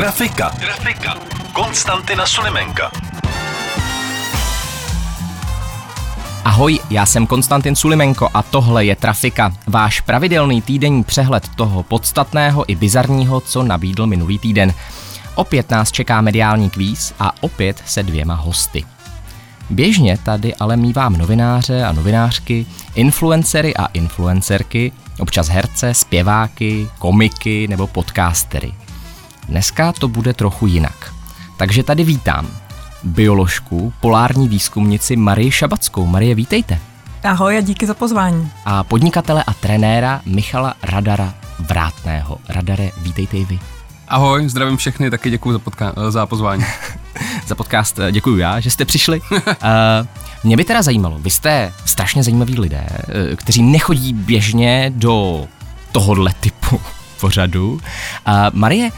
Trafika. Trafika. Konstantina Sulimenka. Ahoj, já jsem Konstantin Sulimenko a tohle je Trafika, váš pravidelný týdenní přehled toho podstatného i bizarního, co nabídl minulý týden. Opět nás čeká mediální kvíz a opět se dvěma hosty. Běžně tady ale mývám novináře a novinářky, influencery a influencerky, občas herce, zpěváky, komiky nebo podcastery. Dneska to bude trochu jinak. Takže tady vítám bioložku, polární výzkumnici Marie Šabackou. Marie, vítejte. Ahoj a díky za pozvání. A podnikatele a trenéra Michala Radara Vrátného. Radare, vítejte i vy. Ahoj, zdravím všechny, taky děkuji za, podka- za pozvání. za podcast eh, děkuji já, že jste přišli. uh, mě by teda zajímalo, vy jste strašně zajímaví lidé, eh, kteří nechodí běžně do tohohle typu pořadu. Uh, Marie,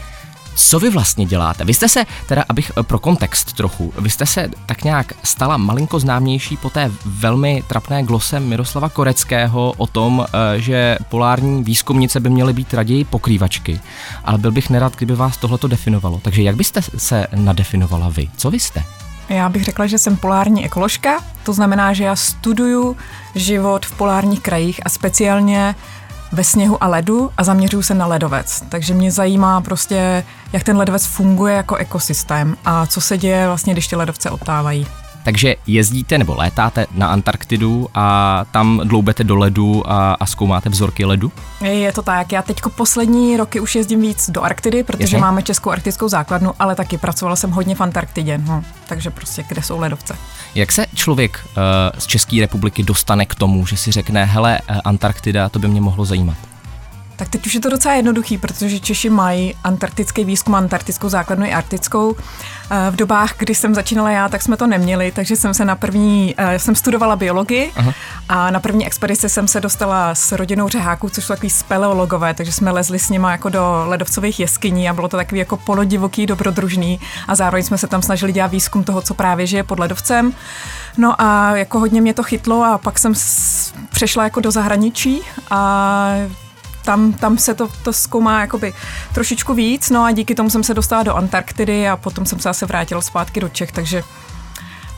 co vy vlastně děláte? Vy jste se, teda abych eh, pro kontext trochu, vy jste se tak nějak stala malinko známější po té velmi trapné glose Miroslava Koreckého o tom, eh, že polární výzkumnice by měly být raději pokrývačky. Ale byl bych nerad, kdyby vás tohleto definovalo. Takže jak byste se nadefinovala vy? Co vy jste? Já bych řekla, že jsem polární ekoložka, to znamená, že já studuju život v polárních krajích a speciálně ve sněhu a ledu a zaměřuju se na ledovec. Takže mě zajímá prostě, jak ten ledovec funguje jako ekosystém a co se děje vlastně, když ty ledovce otávají. Takže jezdíte nebo létáte na Antarktidu a tam dloubete do ledu a, a zkoumáte vzorky ledu? Je to tak. Já teď poslední roky už jezdím víc do Arktidy, protože Jasně. máme českou arktickou základnu, ale taky pracovala jsem hodně v Antarktidě. No, takže prostě kde jsou ledovce. Jak se člověk uh, z České republiky dostane k tomu, že si řekne, hele, uh, Antarktida, to by mě mohlo zajímat? Tak teď už je to docela jednoduchý, protože Češi mají antarktický výzkum, antarktickou základnu i arktickou. Eh, v dobách, kdy jsem začínala já, tak jsme to neměli, takže jsem se na první, uh, jsem studovala biologii Aha. a na první expedici jsem se dostala s rodinou řeháků, což jsou takový speleologové, takže jsme lezli s nimi jako do ledovcových jeskyní a bylo to takový jako polodivoký, dobrodružný a zároveň jsme se tam snažili dělat výzkum toho, co právě žije pod ledovcem. No a jako hodně mě to chytlo a pak jsem přešla jako do zahraničí a tam, tam se to, to zkoumá jakoby trošičku víc, no a díky tomu jsem se dostala do Antarktidy a potom jsem se zase vrátila zpátky do Čech, takže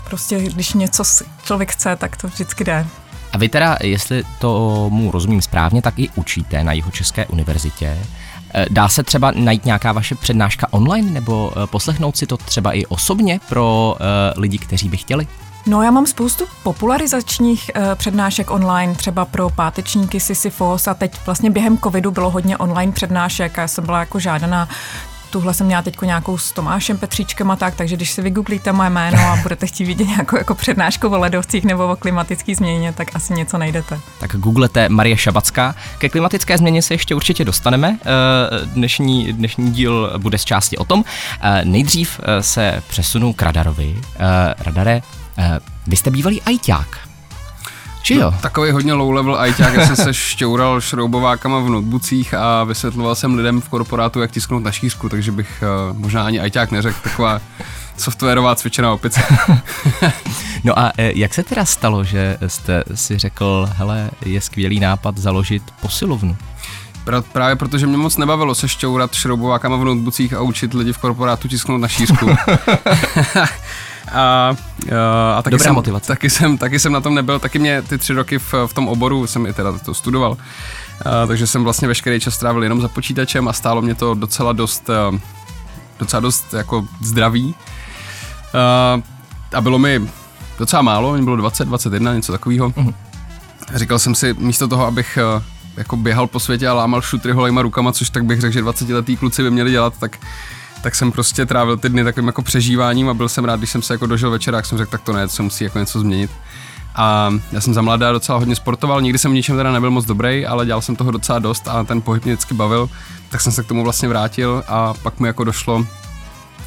prostě když něco člověk chce, tak to vždycky jde. A vy teda, jestli to mu rozumím správně, tak i učíte na Jihočeské univerzitě. Eh, dá se třeba najít nějaká vaše přednáška online nebo eh, poslechnout si to třeba i osobně pro uh, lidi, kteří by chtěli? No já mám spoustu popularizačních uh, přednášek online, třeba pro pátečníky Sisyfos a teď vlastně během covidu bylo hodně online přednášek a já jsem byla jako žádaná tuhle jsem měla teď nějakou s Tomášem Petříčkem a tak, takže když si vygooglíte moje jméno a budete chtít vidět nějakou jako přednášku o ledovcích nebo o klimatické změně, tak asi něco najdete. Tak googlete Marie Šabacká. Ke klimatické změně se ještě určitě dostaneme. Eh, dnešní, dnešní díl bude z části o tom. Eh, nejdřív se přesunu k radarovi. Radare, vy jste bývalý ajťák. Či jo? No, takový hodně low level ajťák, já jsem se šťoural šroubovákama v notebookích a vysvětloval jsem lidem v korporátu, jak tisknout na šířku, takže bych uh, možná ani ajťák neřekl, taková softwarová cvičená opice. no a eh, jak se teda stalo, že jste si řekl, hele, je skvělý nápad založit posilovnu? Právě protože mě moc nebavilo se šťourat šroubovákama v notebookích a učit lidi v korporátu tisknout na šířku. A, a taky, Dobrá jsem, motivace. Taky jsem, taky jsem na tom nebyl, taky mě ty tři roky v, v tom oboru jsem i teda to studoval. A, takže jsem vlastně veškerý čas strávil jenom za počítačem a stálo mě to docela dost, docela dost jako zdraví. A, a bylo mi docela málo, mě bylo 20, 21, něco takového. Uh-huh. Říkal jsem si, místo toho, abych jako běhal po světě a lámal šutry holejma rukama, což tak bych řekl, že 20 letý kluci by měli dělat, tak tak jsem prostě trávil ty dny takovým jako přežíváním a byl jsem rád, když jsem se jako dožil večera, jak jsem řekl, tak to ne, to se musí jako něco změnit. A já jsem za mladá docela hodně sportoval, nikdy jsem ničem teda nebyl moc dobrý, ale dělal jsem toho docela dost a ten pohyb mě vždycky bavil, tak jsem se k tomu vlastně vrátil a pak mi jako došlo,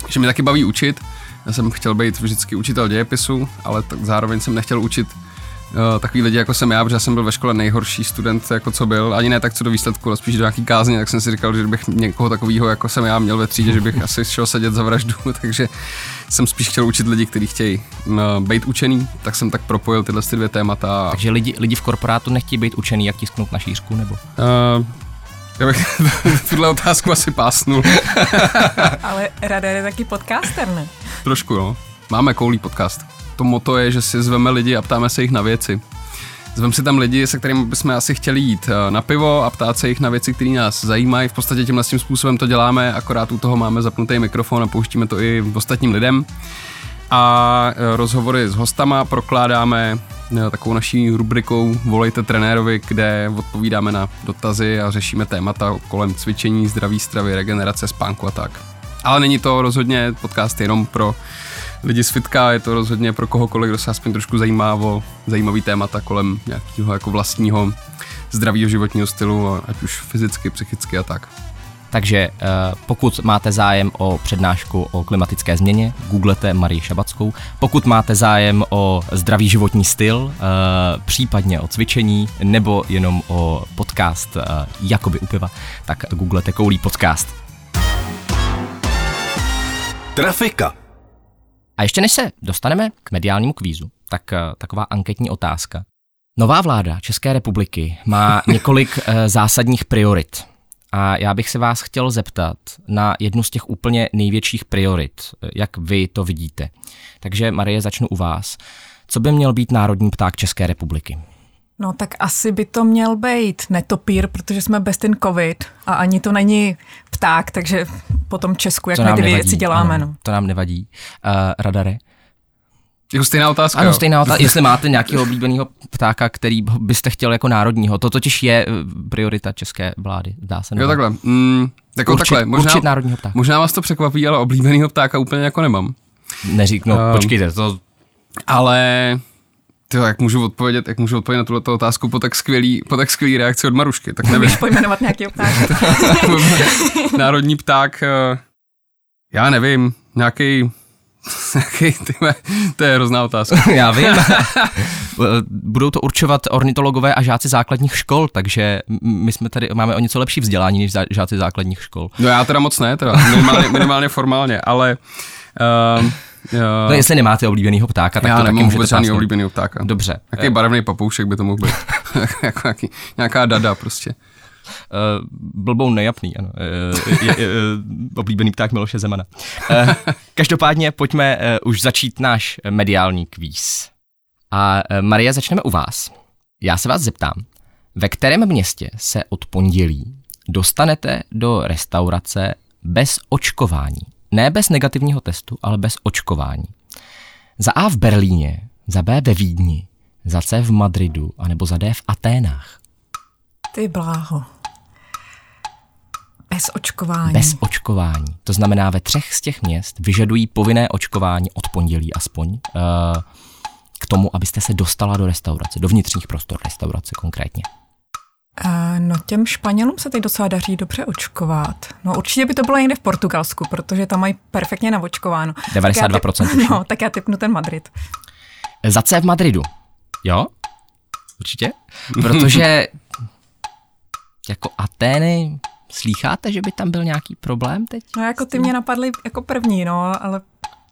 že mi taky baví učit, Já jsem chtěl být vždycky učitel dějepisu, ale tak zároveň jsem nechtěl učit takový lidi, jako jsem já, protože já jsem byl ve škole nejhorší student, jako co byl. Ani ne tak co do výsledku, ale spíš do nějaký kázně, tak jsem si říkal, že bych někoho takového, jako jsem já, měl ve třídě, že bych asi šel sedět za vraždu, takže jsem spíš chtěl učit lidi, kteří chtějí uh, být učený, tak jsem tak propojil tyhle ty dvě témata. Takže lidi, lidi v korporátu nechtějí být učený, jak tisknout na šířku, nebo? Uh, já bych tuhle otázku asi pásnul. Ale Radar je taky podcaster, ne? Trošku, jo. Máme koulí podcast. To moto je, že si zveme lidi a ptáme se jich na věci. Zvem si tam lidi, se kterými bychom asi chtěli jít eh, na pivo a ptát se jich na věci, které nás zajímají. V podstatě tímhle tím způsobem to děláme, akorát u toho máme zapnutý mikrofon a pouštíme to i ostatním lidem. A eh, rozhovory s hostama prokládáme eh, takovou naší rubrikou Volejte trenérovi, kde odpovídáme na dotazy a řešíme témata kolem cvičení, zdraví stravy, regenerace, spánku a tak. Ale není to rozhodně podcast jenom pro lidi z fitka, je to rozhodně pro kohokoliv, kdo se aspoň trošku zajímá o zajímavý témata kolem nějakého jako vlastního zdravého životního stylu, ať už fyzicky, psychicky a tak. Takže eh, pokud máte zájem o přednášku o klimatické změně, googlete Marii Šabackou. Pokud máte zájem o zdravý životní styl, eh, případně o cvičení, nebo jenom o podcast eh, Jakoby u piva, tak googlete Koulí podcast. Trafika. A ještě než se dostaneme k mediálnímu kvízu, tak taková anketní otázka. Nová vláda České republiky má několik zásadních priorit a já bych se vás chtěl zeptat na jednu z těch úplně největších priorit, jak vy to vidíte. Takže Marie, začnu u vás. Co by měl být národní pták České republiky? No tak asi by to měl být netopír, protože jsme bez ten covid a ani to není pták, takže potom Česku, jak my ty věci děláme. Ano, no. To nám nevadí. Uh, radare? Jako stejná otázka. Ano, stejná otázka. Jestli máte nějakého oblíbeného ptáka, který byste chtěl jako národního. To totiž je eh, priorita české vlády, dá se. Jo, takhle. Mm, jako určit, takhle. Možná, určit národního ptáka. Možná vás to překvapí, ale oblíbeného ptáka úplně jako nemám. Neříknu, no, um, počkejte, to... Ale Tyjo, jak můžu odpovědět, jak můžu odpovědět na tuto otázku po tak skvělý, po tak skvělý reakci od Marušky, tak nevím. Můžeš pojmenovat nějaký pták. Národní pták, eh, já nevím, nějaký tyhle, to je hrozná otázka. Já vím. Budou to určovat ornitologové a žáci základních škol, takže my jsme tady, máme o něco lepší vzdělání než žáci základních škol. No já teda moc ne, teda minimálně, minimálně formálně, ale... Uh, uh, no jestli nemáte oblíbenýho ptáka, tak já to taky můžete vůbec žádný oblíbený ptáka. Dobře. Jaký barevný papoušek by to mohl být? jako nějaký, nějaká dada prostě. Uh, blbou nejapný, ano. Uh, je, je, uh, oblíbený pták Miloše Zemana. Uh, každopádně pojďme uh, už začít náš mediální kvíz. A uh, Maria, začneme u vás. Já se vás zeptám, ve kterém městě se od pondělí dostanete do restaurace bez očkování? Ne bez negativního testu, ale bez očkování. Za A v Berlíně, za B ve Vídni, za C v Madridu, anebo za D v Aténách. Ty bláho. Bez očkování. Bez očkování. To znamená, ve třech z těch měst vyžadují povinné očkování od pondělí aspoň uh, k tomu, abyste se dostala do restaurace, do vnitřních prostor restaurace konkrétně. No těm Španělům se teď docela daří dobře očkovat. No určitě by to bylo někde v Portugalsku, protože tam mají perfektně navočkováno. 92%. Tak typ, no, tak já typnu ten Madrid. Za C v Madridu. Jo? Určitě? Protože jako Atény, slýcháte, že by tam byl nějaký problém teď? No jako ty mě napadly jako první, no, ale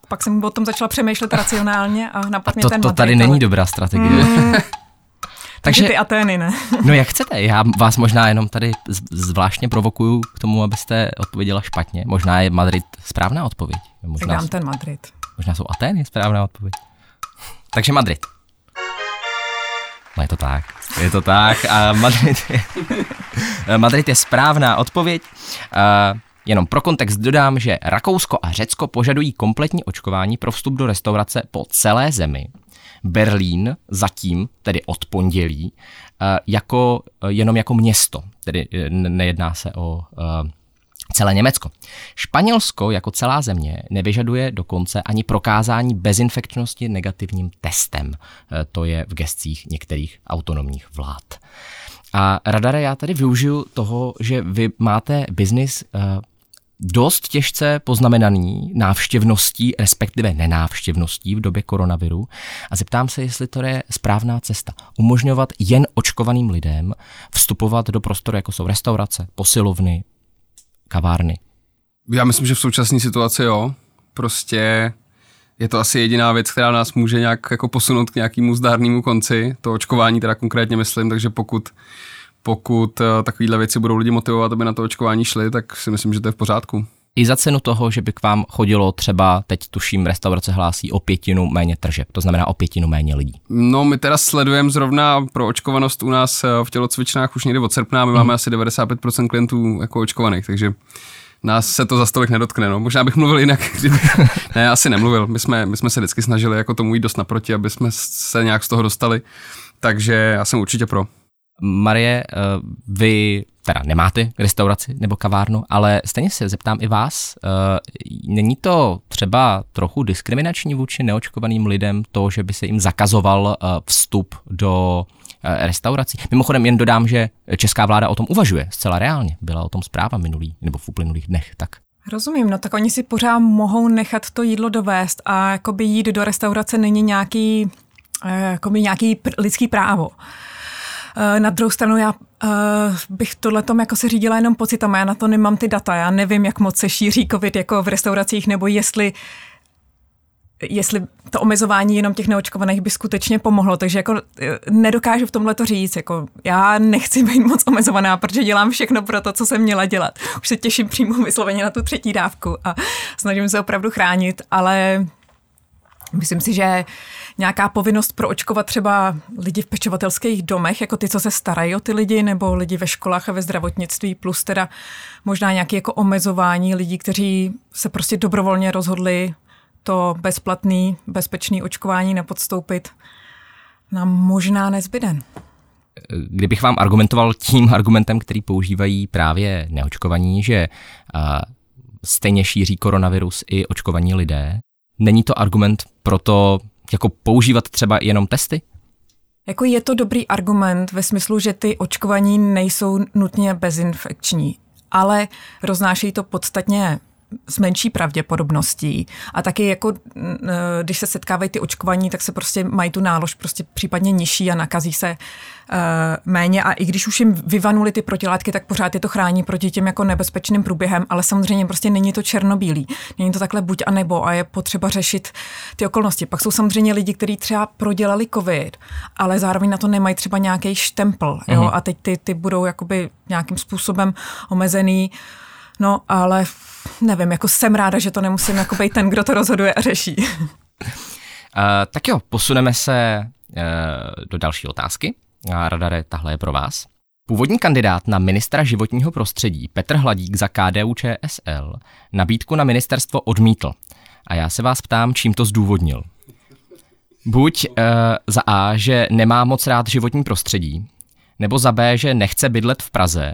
pak jsem o tom začala přemýšlet racionálně a napadl a to, mě ten To Madrid, tady ale... není dobrá strategie. Mm. Takže ty Atény, ne? no jak chcete, já vás možná jenom tady zvláštně provokuju k tomu, abyste odpověděla špatně. Možná je Madrid správná odpověď. Možná tak dám ten Madrid. Možná jsou Atény správná odpověď. Takže Madrid. No je to tak. Je to tak. A Madrid je, Madrid je správná odpověď. Uh, Jenom pro kontext dodám, že Rakousko a Řecko požadují kompletní očkování pro vstup do restaurace po celé zemi. Berlín zatím, tedy od pondělí, jako, jenom jako město, tedy nejedná se o celé Německo. Španělsko jako celá země nevyžaduje dokonce ani prokázání bezinfekčnosti negativním testem. To je v gestcích některých autonomních vlád. A Radare, já tady využiju toho, že vy máte biznis dost těžce poznamenaný návštěvností, respektive nenávštěvností v době koronaviru a zeptám se, jestli to je správná cesta. Umožňovat jen očkovaným lidem vstupovat do prostoru, jako jsou restaurace, posilovny, kavárny. Já myslím, že v současné situaci jo. Prostě je to asi jediná věc, která nás může nějak jako posunout k nějakému zdárnému konci. To očkování teda konkrétně myslím, takže pokud pokud eh, takovéhle věci budou lidi motivovat, aby na to očkování šli, tak si myslím, že to je v pořádku. I za cenu toho, že by k vám chodilo třeba, teď tuším, restaurace hlásí o pětinu méně tržeb, to znamená o pětinu méně lidí. No, my teda sledujeme zrovna pro očkovanost u nás eh, v tělocvičnách už někdy od srpna, my hmm. máme asi 95% klientů jako očkovaných, takže nás se to za stolik nedotkne. No. Možná bych mluvil jinak, kdyby... ne, asi nemluvil. My jsme, my jsme se vždycky snažili jako tomu jít dost naproti, aby jsme se nějak z toho dostali. Takže já jsem určitě pro. Marie, eh, vy teda nemáte restauraci nebo kavárnu, ale stejně se zeptám i vás, eh, není to třeba trochu diskriminační vůči neočkovaným lidem to, že by se jim zakazoval eh, vstup do restaurací. Mimochodem jen dodám, že česká vláda o tom uvažuje zcela reálně. Byla o tom zpráva minulý nebo v uplynulých dnech, tak. Rozumím, no tak oni si pořád mohou nechat to jídlo dovést a jakoby jít do restaurace není nějaký, jakoby nějaký lidský právo. Eh, na druhou stranu já uh, bych tohle tom jako se řídila jenom pocitem, já na to nemám ty data, já nevím, jak moc se šíří covid jako v restauracích, nebo jestli jestli to omezování jenom těch neočkovaných by skutečně pomohlo, takže jako eh, nedokážu v tomhle to říct, jako já nechci být moc omezovaná, protože dělám všechno pro to, co jsem měla dělat. Už se těším přímo vysloveně na tu třetí dávku a snažím se opravdu chránit, ale myslím si, že nějaká povinnost proočkovat třeba lidi v pečovatelských domech, jako ty, co se starají o ty lidi, nebo lidi ve školách a ve zdravotnictví, plus teda možná nějaké jako omezování lidí, kteří se prostě dobrovolně rozhodli to bezplatný, bezpečný očkování nepodstoupit, nám možná nezbyden. Kdybych vám argumentoval tím argumentem, který používají právě neočkovaní, že stejně šíří koronavirus i očkovaní lidé, není to argument pro to jako používat třeba jenom testy? Jako je to dobrý argument ve smyslu, že ty očkovaní nejsou nutně bezinfekční, ale roznášejí to podstatně s menší pravděpodobností. A taky jako, když se setkávají ty očkovaní, tak se prostě mají tu nálož prostě případně nižší a nakazí se uh, méně. A i když už jim vyvanuli ty protilátky, tak pořád je to chrání proti těm jako nebezpečným průběhem, ale samozřejmě prostě není to černobílý. Není to takhle buď a nebo a je potřeba řešit ty okolnosti. Pak jsou samozřejmě lidi, kteří třeba prodělali covid, ale zároveň na to nemají třeba nějaký štempel. Jo? Uh-huh. A teď ty, ty budou jakoby nějakým způsobem omezený. No, ale nevím, jako jsem ráda, že to nemusím jako být ten, kdo to rozhoduje a řeší. Uh, tak jo, posuneme se uh, do další otázky. A radare, tahle je pro vás. Původní kandidát na ministra životního prostředí Petr Hladík za KDU ČSL nabídku na ministerstvo odmítl. A já se vás ptám, čím to zdůvodnil. Buď uh, za A, že nemá moc rád životní prostředí, nebo za B, že nechce bydlet v Praze,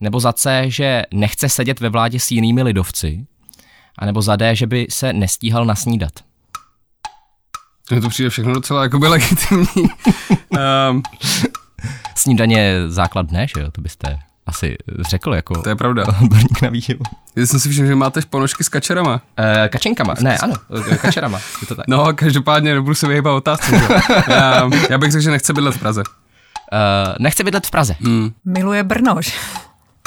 nebo za C, že nechce sedět ve vládě s jinými lidovci, a nebo za D, že by se nestíhal nasnídat. Mně to přijde všechno docela jako by legitimní. um. Snídaně je základ dne, že jo? To byste asi řekl jako To je pravda. odborník na výživu. Já jsem si všiml, že máte ponožky s kačerama. E, kačenkama, ne, ano, kačerama. Je to tak. No, každopádně nebudu se vyhýbat otázku. já, já bych řekl, že nechce bydlet v Praze. Uh, nechce bydlet v Praze. Mm. Miluje Brno,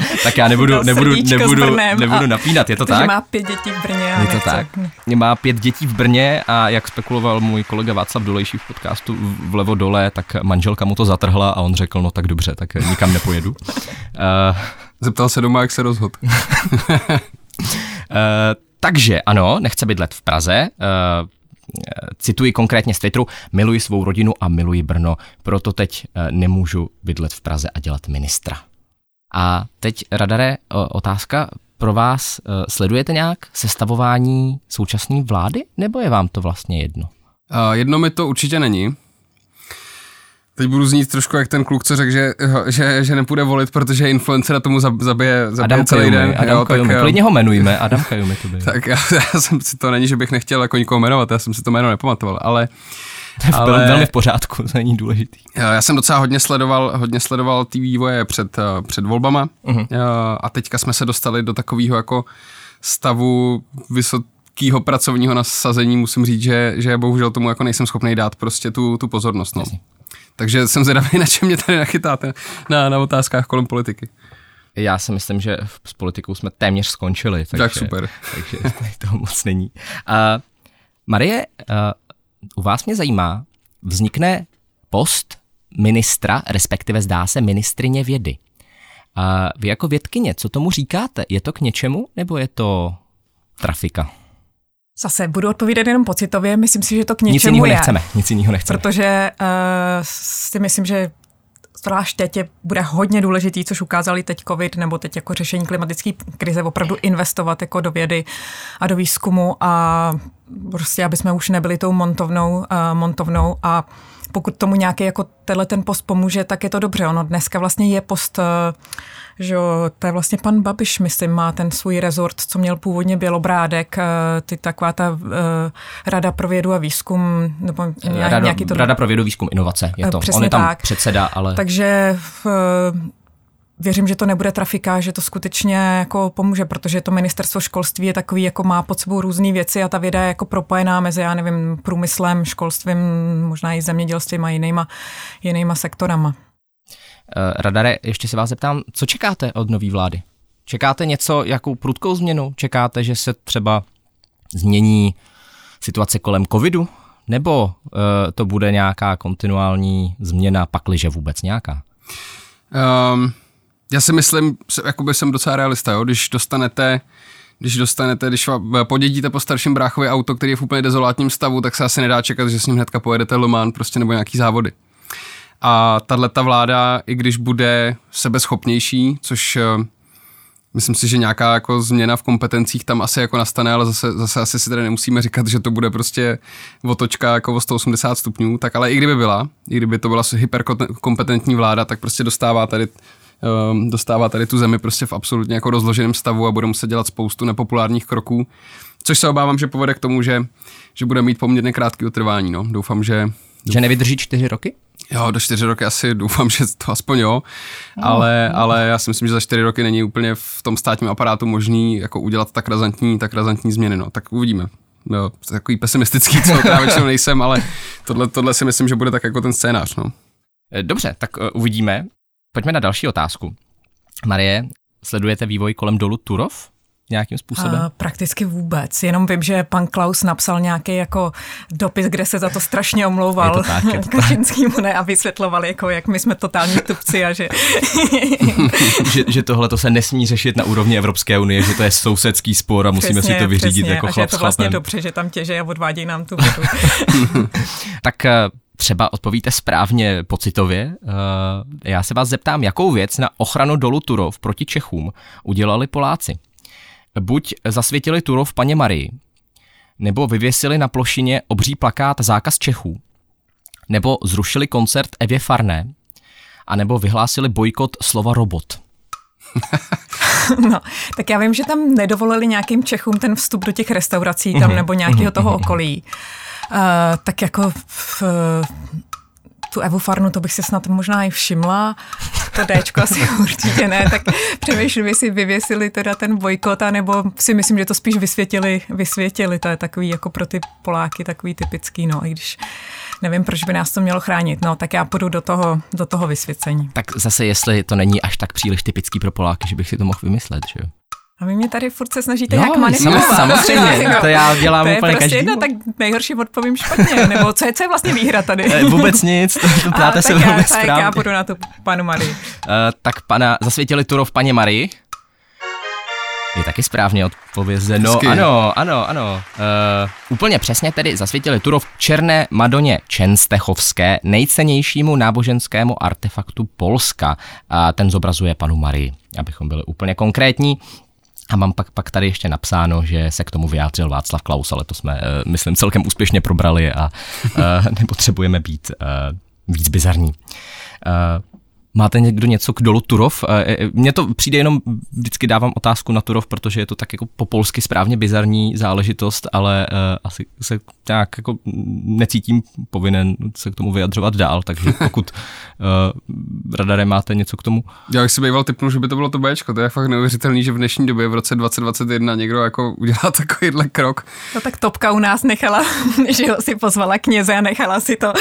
tak já nebudu, nebudu, nebudu, nebudu napínat, je to tak? má pět dětí v Brně. Je to tak. Má pět dětí v Brně a jak spekuloval můj kolega Václav Dolejší v podcastu vlevo dole, tak manželka mu to zatrhla a on řekl, no tak dobře, tak nikam nepojedu. uh, Zeptal se doma, jak se rozhodl. uh, takže ano, nechce bydlet v Praze. Uh, cituji konkrétně z Twitteru, miluji svou rodinu a miluji Brno, proto teď nemůžu bydlet v Praze a dělat ministra. A teď, Radare, otázka pro vás. E, sledujete nějak sestavování současné vlády, nebo je vám to vlastně jedno? Uh, jedno mi to určitě není. Teď budu znít trošku jak ten kluk, co řekl, že, že, že nepůjde volit, protože influencer a tomu zabije, zabije Adam celý Kajumi, den. Adam jo, Kajumi. Tak, Klidně ho jmenujme, Adam Kajumi to byl. tak já, já, jsem si to není, že bych nechtěl jako nikoho jmenovat, já jsem si to jméno nepamatoval, ale ale... velmi v pořádku, to není důležitý. Já jsem docela hodně sledoval, hodně sledoval ty vývoje před, eh, před volbama uh-huh. a teďka jsme se dostali do takového jako stavu vysokého pracovního nasazení, musím říct, že, že bohužel tomu jako nejsem schopný dát prostě tu, tu pozornost. No. Takže jsem zvědavý, na čem mě tady nachytáte na, na otázkách kolem politiky. Já si myslím, že s politikou jsme téměř skončili. Takže, tak super. Takže toho moc není. Uh, Marie, uh, u vás mě zajímá, vznikne post ministra, respektive zdá se ministrině vědy. A vy jako vědkyně, co tomu říkáte? Je to k něčemu, nebo je to trafika? Zase budu odpovídat jenom pocitově, myslím si, že to k něčemu nic jiného je. nechceme, nic jiného nechceme. Protože uh, si myslím, že zvlášť teď je, bude hodně důležitý, což ukázali teď COVID nebo teď jako řešení klimatické krize, opravdu investovat jako do vědy a do výzkumu a prostě, aby jsme už nebyli tou montovnou, uh, montovnou a pokud tomu nějaký jako tenhle ten post pomůže, tak je to dobře. Ono dneska vlastně je post, eh, že jo, to je vlastně pan Babiš, myslím, má ten svůj rezort, co měl původně Bělobrádek, eh, ty taková ta uh, Rada pro vědu a výzkum, nebo nějak, Rada, nějaký to... Rada pro vědu, výzkum, inovace, je to. Přesně On je tam tak. předseda, ale... Takže uh, věřím, že to nebude trafika, že to skutečně jako pomůže, protože to ministerstvo školství je takový, jako má pod sebou různé věci a ta věda je jako propojená mezi, já nevím, průmyslem, školstvím, možná i zemědělstvím a jinýma, jinýma sektorama. Eh, Radare, ještě se vás zeptám, co čekáte od nové vlády? Čekáte něco, jakou prudkou změnu? Čekáte, že se třeba změní situace kolem covidu? Nebo uh, to bude nějaká kontinuální změna, pakliže vůbec nějaká? Um, já si myslím, jakoby jsem docela realista, jo? když dostanete když dostanete, když podědíte po starším bráchovi auto, který je v úplně dezolátním stavu, tak se asi nedá čekat, že s ním hnedka pojedete Le Mans prostě nebo nějaký závody. A tahle ta vláda, i když bude sebeschopnější, což eh, myslím si, že nějaká jako změna v kompetencích tam asi jako nastane, ale zase, zase asi si tady nemusíme říkat, že to bude prostě otočka jako o 180 stupňů, tak ale i kdyby byla, i kdyby to byla hyperkompetentní vláda, tak prostě dostává tady dostává tady tu zemi prostě v absolutně jako rozloženém stavu a bude muset dělat spoustu nepopulárních kroků, což se obávám, že povede k tomu, že, že bude mít poměrně krátký utrvání. No. Doufám, že... Že nevydrží čtyři roky? Jo, do čtyři roky asi doufám, že to aspoň jo, no. ale, ale já si myslím, že za čtyři roky není úplně v tom státním aparátu možný jako udělat tak razantní, tak razantní změny, no, tak uvidíme. Jo, takový pesimistický, co já většinou nejsem, ale tohle, tohle si myslím, že bude tak jako ten scénář, no. Dobře, tak uh, uvidíme. Pojďme na další otázku. Marie, sledujete vývoj kolem dolu Turov? nějakým způsobem? A, prakticky vůbec. Jenom vím, že pan Klaus napsal nějaký jako dopis, kde se za to strašně omlouval je to tak, je to Kačinskýmu ne, a vysvětloval, jako, jak my jsme totální tupci a že... že, že tohle to se nesmí řešit na úrovni Evropské unie, že to je sousedský spor a musíme přesně, si to vyřídit přesně. jako chlap a že je to vlastně dobře, že tam těže a odvádějí nám tu vodu. tak eh, třeba odpovíte správně pocitově. Eh, já se vás zeptám, jakou věc na ochranu dolu Turov proti Čechům udělali Poláci? Buď zasvětili Turov paně Marii, nebo vyvěsili na plošině obří plakát Zákaz Čechů, nebo zrušili koncert Evě Farné, a nebo vyhlásili bojkot slova robot. no, tak já vím, že tam nedovolili nějakým Čechům ten vstup do těch restaurací tam mhm. nebo nějakého toho mhm. okolí. Uh, tak jako v, tu Evu Farnu, to bych si snad možná i všimla, to Dčko asi určitě ne, tak přemýšlím, jestli vyvěsili teda ten bojkot, nebo si myslím, že to spíš vysvětili, vysvětili, to je takový jako pro ty Poláky takový typický, no, i když nevím, proč by nás to mělo chránit, no, tak já půjdu do toho, do toho vysvěcení. Tak zase, jestli to není až tak příliš typický pro Poláky, že bych si to mohl vymyslet, že jo? A vy mě tady furt se snažíte jo, jak manipulovat. Samozřejmě, to já dělám to úplně prostě jedno, tak nejhorší odpovím špatně. Nebo co je, co je vlastně výhra tady? Eh, vůbec nic, to ptáte se správně. Tak já půjdu na tu panu Marii. Uh, tak pana, zasvětili Turov paně Marii. Je taky správně odpovězeno. Hezky. Ano, ano, ano. Uh, úplně přesně tedy zasvětili Turov Černé Madoně Čenstechovské, nejcennějšímu náboženskému artefaktu Polska. A ten zobrazuje panu Marii, abychom byli úplně konkrétní. A mám pak, pak tady ještě napsáno, že se k tomu vyjádřil Václav Klaus, ale to jsme, uh, myslím, celkem úspěšně probrali a uh, nepotřebujeme být uh, víc bizarní. Máte někdo něco k dolu Turov? E, e, mně to přijde jenom, vždycky dávám otázku na Turov, protože je to tak jako po polsky správně bizarní záležitost, ale uh, asi se nějak jako necítím povinen se k tomu vyjadřovat dál, takže pokud uh, radare máte něco k tomu. Já bych si býval typnul, že by to bylo to Bčko, to je fakt neuvěřitelný, že v dnešní době v roce 2021 někdo jako udělá takovýhle krok. No tak Topka u nás nechala, že ho si pozvala kněze a nechala si to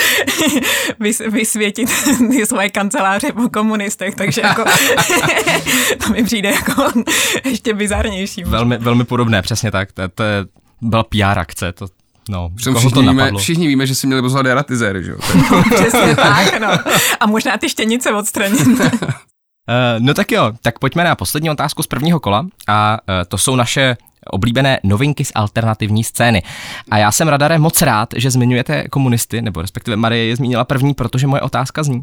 vysvětit ty svoje kanceláře po komunistech, takže jako to mi přijde jako ještě bizarnější. Velmi, velmi podobné, přesně tak. To, to je, byla PR akce, to, No, všichni, to víme, všichni víme, že si měli pozvat deratizéry, že jo? No, přesně tak, no. A možná ty štěnice odstranit. Uh, no tak jo, tak pojďme na poslední otázku z prvního kola a uh, to jsou naše oblíbené novinky z alternativní scény. A já jsem, Radare, moc rád, že zmiňujete komunisty, nebo respektive Marie je zmínila první, protože moje otázka zní.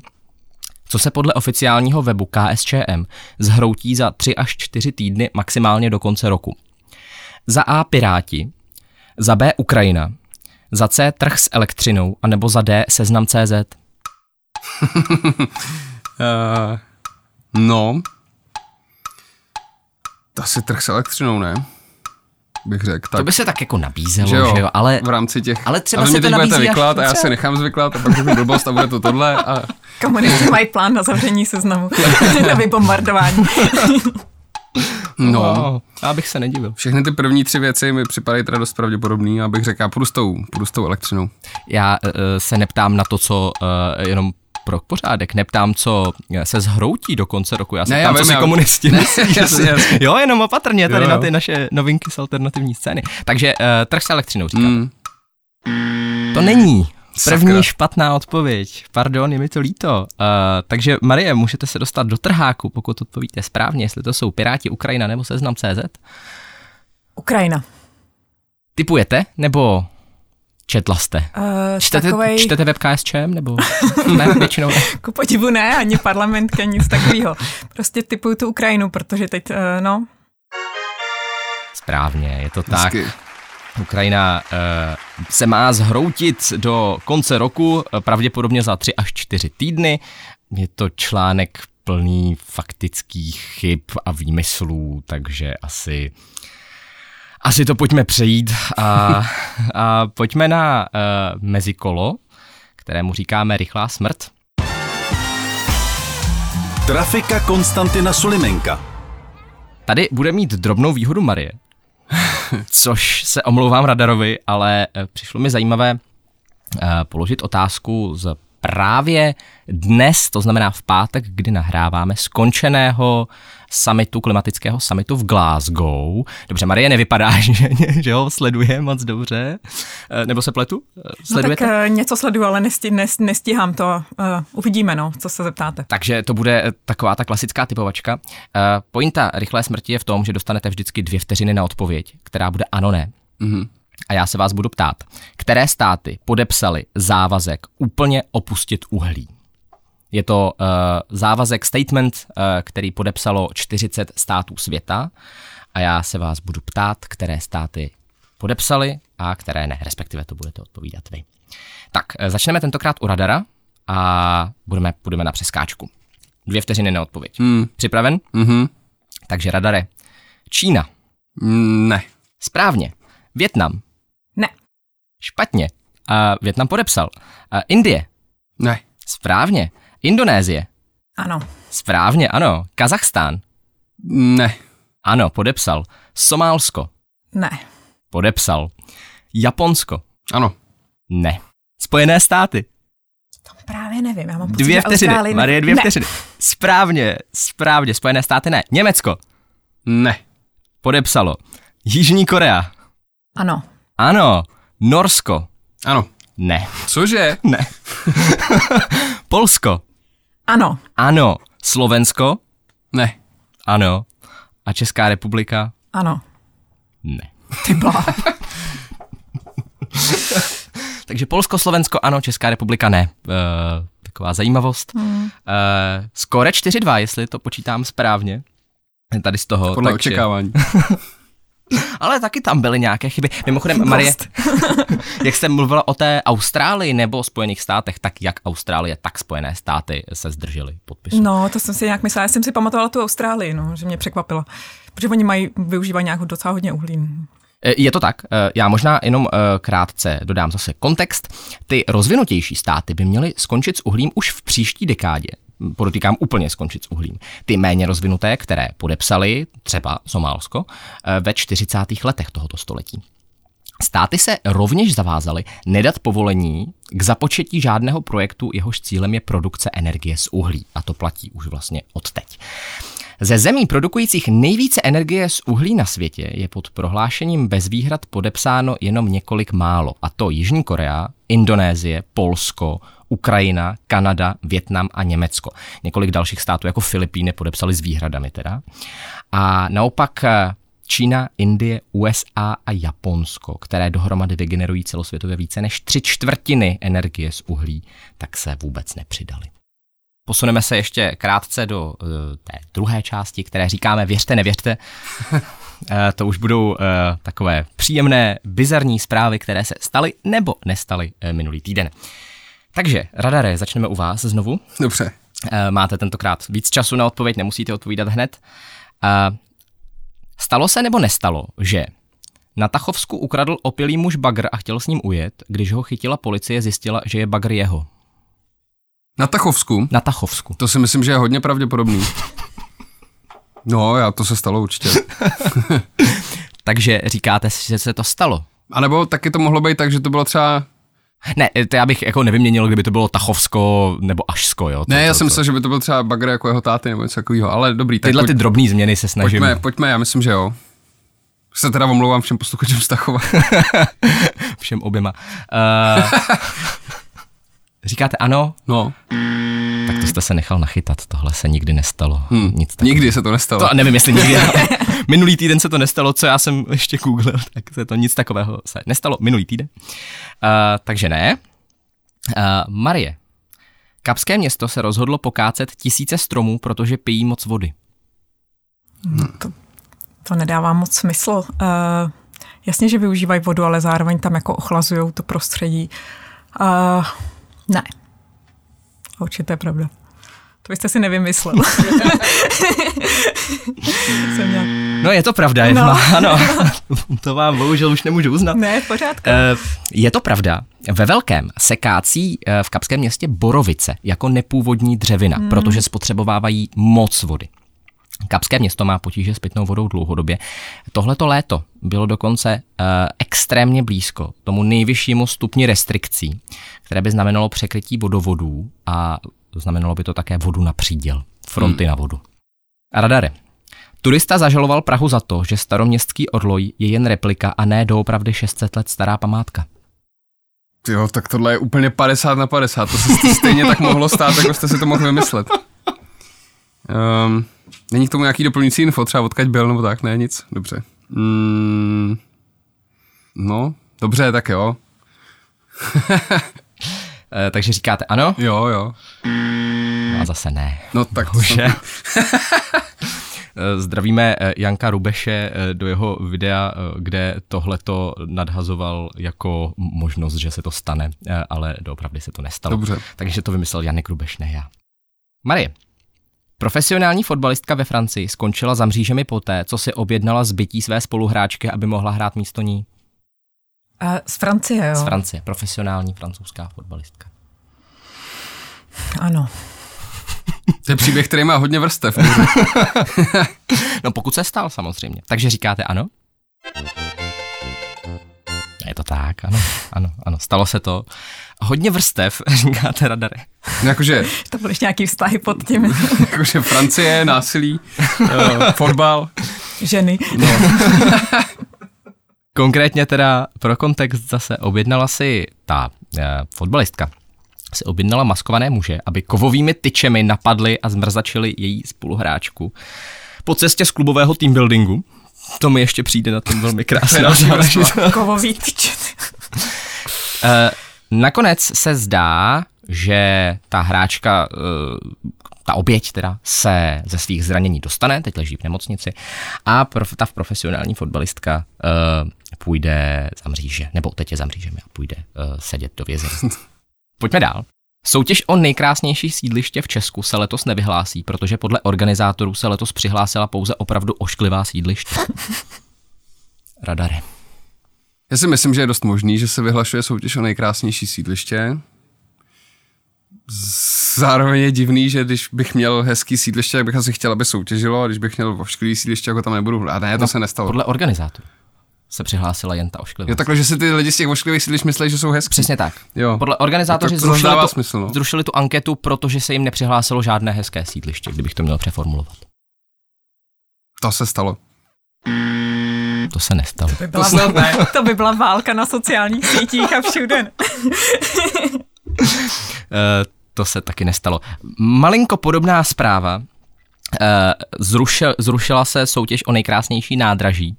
Co se podle oficiálního webu KSČM zhroutí za 3 až 4 týdny maximálně do konce roku? Za A Piráti, za B Ukrajina, za C trh s elektřinou, anebo za D seznam CZ? uh, no, to asi trh s elektřinou, ne? Bych řekl. Tak, to by se tak jako nabízelo, že jo, že jo ale... V ráci těch... Ale třeba se to nabízí vyklat a já se nechám zvyklat a pak řeknu blbost a bude to tohle a... Komunisti mají plán na zavření seznamu, na vybombardování. No, wow, já bych se nedivil. Všechny ty první tři věci mi připadají teda dost pravděpodobný, abych řekl, já půjdu s tou, půjdu s tou elektřinou. Já uh, se neptám na to, co uh, jenom pro pořádek. Neptám, co se zhroutí do konce roku. Já se ne, ptám, já co si já... komunisti ne, myslí. Jasně, jasně. Jo, jenom opatrně tady jo, jo. na ty naše novinky z alternativní scény. Takže uh, trh s elektřinou, říkáte. Mm. To není. První Sakra. špatná odpověď. Pardon, je mi to líto. Uh, takže Marie, můžete se dostat do trháku, pokud odpovíte správně, jestli to jsou Piráti Ukrajina nebo Seznam CZ. Ukrajina. Typujete, nebo Četla jste? Uh, čtete, takovej... čtete web KSČM nebo ne, většinou ne? Ku podivu ne, ani parlament, ani nic takového. Prostě typuju tu Ukrajinu, protože teď, uh, no. Správně, je to tak. Ukrajina uh, se má zhroutit do konce roku, pravděpodobně za tři až čtyři týdny. Je to článek plný faktických chyb a výmyslů, takže asi asi to pojďme přejít a, a pojďme na uh, mezikolo, kterému říkáme rychlá smrt. Trafika Konstantina Sulimenka. Tady bude mít drobnou výhodu Marie, což se omlouvám Radarovi, ale eh, přišlo mi zajímavé uh, položit otázku z právě dnes, to znamená v pátek, kdy nahráváme, skončeného summitu, klimatického summitu v Glasgow. Dobře, Marie nevypadá, že, že ho sleduje moc dobře. Eh, nebo se pletu? Sledujete? No tak uh, něco sleduju, ale nesti, nest, nestíhám to. Uvidíme, no, co se zeptáte. Takže to bude taková ta klasická typovačka. Pointa rychlé smrti je v tom, že dostanete vždycky dvě vteřiny na odpověď, která bude ano, ne. Mm-hmm. A já se vás budu ptát, které státy podepsali závazek úplně opustit uhlí? Je to uh, závazek statement, uh, který podepsalo 40 států světa a já se vás budu ptát, které státy podepsali a které ne, respektive to budete odpovídat vy. Tak, uh, začneme tentokrát u radara a budeme, půjdeme na přeskáčku. Dvě vteřiny na odpověď. Hmm. Připraven? Mhm. Takže radare. Čína. Mm, ne. Správně. Větnam. Ne. Špatně. A Větnam podepsal. A Indie. Ne. Správně. Indonésie. Ano. Správně, ano. Kazachstán. Ne. Ano, podepsal. Somálsko. Ne. Podepsal. Japonsko. Ano. Ne. Spojené státy. To právě nevím, já mám pocit, Dvě vteřiny, Marie, dvě ne. vteřiny. Správně, správně, Spojené státy ne. Německo. Ne. Podepsalo. Jižní Korea. Ano. Ano. Norsko. Ano. Ne. Cože? Ne. Polsko. Ano. Ano. Slovensko? Ne. Ano. A Česká republika? Ano. Ne. Ty Takže Polsko, Slovensko, ano, Česká republika ne. Uh, taková zajímavost. Hmm. Uh, skore 4-2, jestli to počítám správně. Tady z toho. Podle takže... očekávání. Ale taky tam byly nějaké chyby. Mimochodem, Marie, jak jste mluvila o té Austrálii nebo Spojených státech, tak jak Austrálie, tak Spojené státy se zdržely podpisu. No, to jsem si nějak myslela. Já jsem si pamatovala tu Austrálii, no, že mě překvapila. Protože oni mají, využívají nějak docela hodně uhlí. E, je to tak. E, já možná jenom e, krátce dodám zase kontext. Ty rozvinutější státy by měly skončit s uhlím už v příští dekádě podotýkám úplně skončit s uhlím. Ty méně rozvinuté, které podepsali, třeba Somálsko, ve 40. letech tohoto století. Státy se rovněž zavázaly nedat povolení k započetí žádného projektu, jehož cílem je produkce energie z uhlí. A to platí už vlastně od teď. Ze zemí produkujících nejvíce energie z uhlí na světě je pod prohlášením bez výhrad podepsáno jenom několik málo, a to Jižní Korea, Indonésie, Polsko, Ukrajina, Kanada, Větnam a Německo. Několik dalších států jako Filipíny podepsali s výhradami teda. A naopak eh, Čína, Indie, USA a Japonsko, které dohromady vygenerují celosvětově více než tři čtvrtiny energie z uhlí, tak se vůbec nepřidali. Posuneme se ještě krátce do uh, té druhé části, které říkáme věřte, nevěřte. uh, to už budou uh, takové příjemné, bizarní zprávy, které se staly nebo nestaly uh, minulý týden. Takže, Radare, začneme u vás znovu. Dobře. Uh, máte tentokrát víc času na odpověď, nemusíte odpovídat hned. Uh, stalo se nebo nestalo, že na Tachovsku ukradl opilý muž bagr a chtěl s ním ujet, když ho chytila policie, zjistila, že je bagr jeho. Na Tachovsku? Na Tachovsku. To si myslím, že je hodně pravděpodobný. No, já to se stalo určitě. Takže říkáte, že se to stalo? A nebo taky to mohlo být tak, že to bylo třeba ne, to já bych jako nevyměnil, kdyby to bylo Tachovsko nebo Ašsko, jo. To, ne, já to, jsem myslel, že by to byl třeba bagr jako jeho táty nebo něco takového, ale dobrý. Tyhle pojď, ty drobné změny se snažím. Pojďme, pojďme, já myslím, že jo. Se teda omlouvám všem posluchačům z Tachova. všem oběma. Uh, Říkáte ano? No. Tak to jste se nechal nachytat, tohle se nikdy nestalo. Hmm. Nic nikdy se to nestalo. To nevím, jestli nikdy. minulý týden se to nestalo, co já jsem ještě googlil, tak se to nic takového se nestalo minulý týden. Uh, takže ne. Uh, Marie. Kapské město se rozhodlo pokácet tisíce stromů, protože pijí moc vody. No, to, to nedává moc smysl. Uh, jasně, že využívají vodu, ale zároveň tam jako ochlazují to prostředí. Uh, ne. Určitě je pravda. To byste si nevymyslel. No je to pravda, je no. ano. to vám bohužel už nemůžu uznat. Ne, v pořádku. Uh, je to pravda. Ve velkém se kácí uh, v kapském městě borovice jako nepůvodní dřevina, hmm. protože spotřebovávají moc vody. Kapské město má potíže s pitnou vodou dlouhodobě. Tohleto léto bylo dokonce uh, extrémně blízko tomu nejvyššímu stupni restrikcí, které by znamenalo překrytí vodovodů a znamenalo by to také vodu na příděl, fronty hmm. na vodu. A radare. Turista zažaloval Prahu za to, že staroměstský orloj je jen replika a ne doopravdy 600 let stará památka. Jo, tak tohle je úplně 50 na 50. To se stejně tak mohlo stát, jako jste si to mohli vymyslet. Um, Není k tomu nějaký doplňující info, třeba odkaď byl nebo tak? Ne, nic? Dobře. Mm, no, dobře, tak jo. e, takže říkáte ano? Jo, jo. No a zase ne. No tak Bože. Eh, zdravíme eh, Janka Rubeše do jeho videa, kde tohleto nadhazoval jako možnost, že se to stane, ale doopravdy se to nestalo. Dobře. Takže to vymyslel Janek Rubeš, ne já. Marie, Profesionální fotbalistka ve Francii skončila za mřížemi poté, co si objednala zbytí své spoluhráčky, aby mohla hrát místo ní. A z Francie, jo? Z Francie, profesionální francouzská fotbalistka. Ano. To je příběh, který má hodně vrstev. no pokud se stal samozřejmě. Takže říkáte ano? Je to tak, ano, ano, ano, stalo se to. Hodně vrstev, říkáte radary. No, jakože... To byly nějaký vztahy pod tím. jakože Francie, násilí, uh, fotbal. Ženy. No. Konkrétně teda pro kontext zase objednala si ta uh, fotbalistka si objednala maskované muže, aby kovovými tyčemi napadli a zmrzačili její spoluhráčku. Po cestě z klubového teambuildingu to mi ještě přijde na tom velmi krásně. Kovový tyč. Nakonec se zdá, že ta hráčka, eh, ta oběť teda, se ze svých zranění dostane, teď leží v nemocnici, a prof, ta profesionální fotbalistka uh, půjde za mříže, nebo teď je za mřížemi a půjde uh, sedět do vězení. Pojďme dál. Soutěž o nejkrásnější sídliště v Česku se letos nevyhlásí, protože podle organizátorů se letos přihlásila pouze opravdu ošklivá sídliště. Radary. Já si myslím, že je dost možný, že se vyhlašuje soutěž o nejkrásnější sídliště. Zároveň je divný, že když bych měl hezký sídliště, tak bych asi chtěl, aby soutěžilo, a když bych měl ošklivý sídliště, jako tam nebudu. A ne, to no, se nestalo. Podle organizátorů se přihlásila jen ta ošklivá. Jo, takhle, že si ty lidi z těch ošklivých sídlišť myslí, že jsou hezký. Přesně tak. Jo. Podle organizátoři to zrušili, tu, smysl, no. zrušili tu anketu, protože se jim nepřihlásilo žádné hezké sídliště, kdybych to měl přeformulovat. To se stalo. To se nestalo. by byla, snad ne. to by byla válka na sociálních sítích a všude. Eh, to se taky nestalo. Malinko podobná zpráva. eh, Zrušil, zrušila se soutěž o nejkrásnější nádraží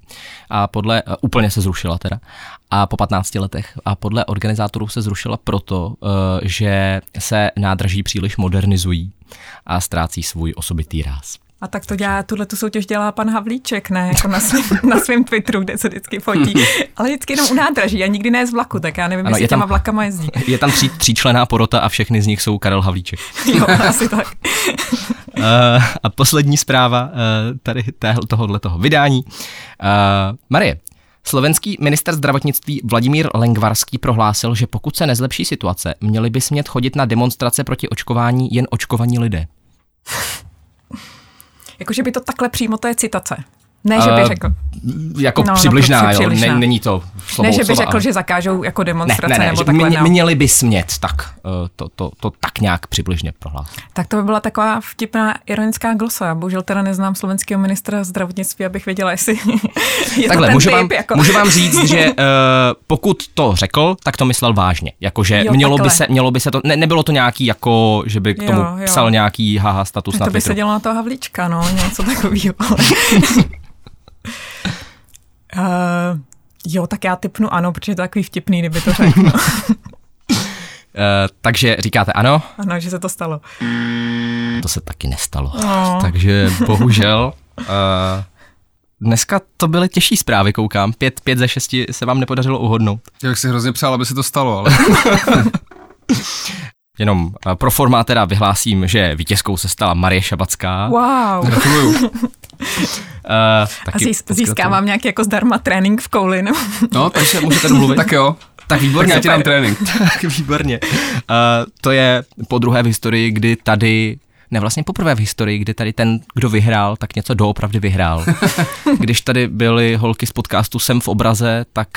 a podle, eh, úplně se zrušila teda, a po 15 letech a podle organizátorů se zrušila proto, eh, že se nádraží příliš modernizují a ztrácí svůj osobitý ráz. A tak to dělá, tuhle tu soutěž dělá pan Havlíček, ne? Jako na svém, na svém Twitteru, kde se vždycky fotí. Ale vždycky jenom u nádraží a nikdy ne z vlaku, tak já nevím, Ano, jestli je tam- těma vlakama jezdí. Je tam tří, tříčlená porota a všechny z nich jsou Karel Havlíček. Jo, asi tak. Uh, a poslední zpráva uh, tady tohohle toho vydání. Uh, Marie, slovenský minister zdravotnictví Vladimír Lengvarský prohlásil, že pokud se nezlepší situace, měli by smět chodit na demonstrace proti očkování jen očkovaní lidé. Jakože by to takhle přímo, to je citace. Ne, že by Eh, řekl, Jako No, no, přibližná, prostě jo, přibližná. ne, není to slovo ne, že by slova, řekl, ale- že zakážou jako ne, demonstrace ne, ne, nebo že takhle. mě, no. měli by smět, tak uh, to, to, to tak nějak přibližně prohlásil. Tak to by byla taková vtipná ironická glosa. Bohužel teda neznám slovenského ministra zdravotnictví, abych věděla, jestli je Takhle, to ten můžu, typ, vám, jako... můžu vám říct, že uh, pokud to řekl, tak to myslel vážně. Jakože Jo, mělo by, se, mělo by se to, ne, nebylo to nějaký jako, že by k Jo, tomu jo. psal nějaký haha status na To by se dělo na toho Havlíčka, no, něco takového. uh, jo, tak já typnu ano, protože je to takový vtipný, kdyby to řekl. No. Uh, takže říkáte ano, ano, že se to stalo. to se taky nestalo. No. Takže bohužel. Uh, dneska to byly těžší zprávy, koukám. Pět, pět ze šesti se vám nepodařilo uhodnout. Já bych si hrozně přál, aby se to stalo, ale Jenom uh, pro forma teda vyhlásím, že vítězkou se stala Marie Šabacká. Wow. gratuluju. Uh, A zís- získávám nějaký jako zdarma trénink v kouli, no. No, Takže se můžete domluvit. tak jo. tak výborně. Tak já ti dám trénink. Tak výborně. Uh, to je po druhé v historii, kdy tady ne, vlastně poprvé v historii, kdy tady ten, kdo vyhrál, tak něco doopravdy vyhrál. Když tady byly holky z podcastu Sem v obraze, tak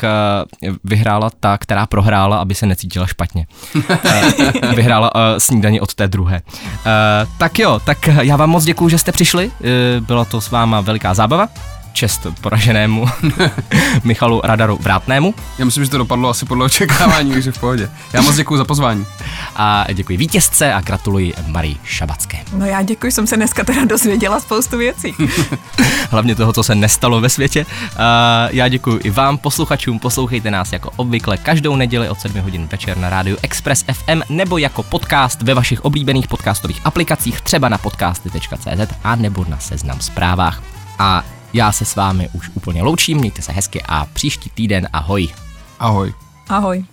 uh, vyhrála ta, která prohrála, aby se necítila špatně. Uh, vyhrála uh, snídaní od té druhé. Uh, tak jo, tak já vám moc děkuju, že jste přišli. Byla to s váma veliká zábava. Čest poraženému Michalu Radaru Vrátnému. Já myslím, že to dopadlo asi podle očekávání, takže v pohodě. Já moc děkuji za pozvání. A děkuji vítězce a gratuluji Marii Šabacké. No já děkuji, jsem se dneska teda dozvěděla spoustu věcí. Hlavně toho, co se nestalo ve světě. A já děkuji i vám, posluchačům. Poslouchejte nás jako obvykle každou neděli od 7 hodin večer na rádiu Express FM nebo jako podcast ve vašich oblíbených podcastových aplikacích, třeba na podcasty.cz a nebo na seznam zprávách. A já se s vámi už úplně loučím, mějte se hezky a příští týden ahoj. Ahoj. Ahoj.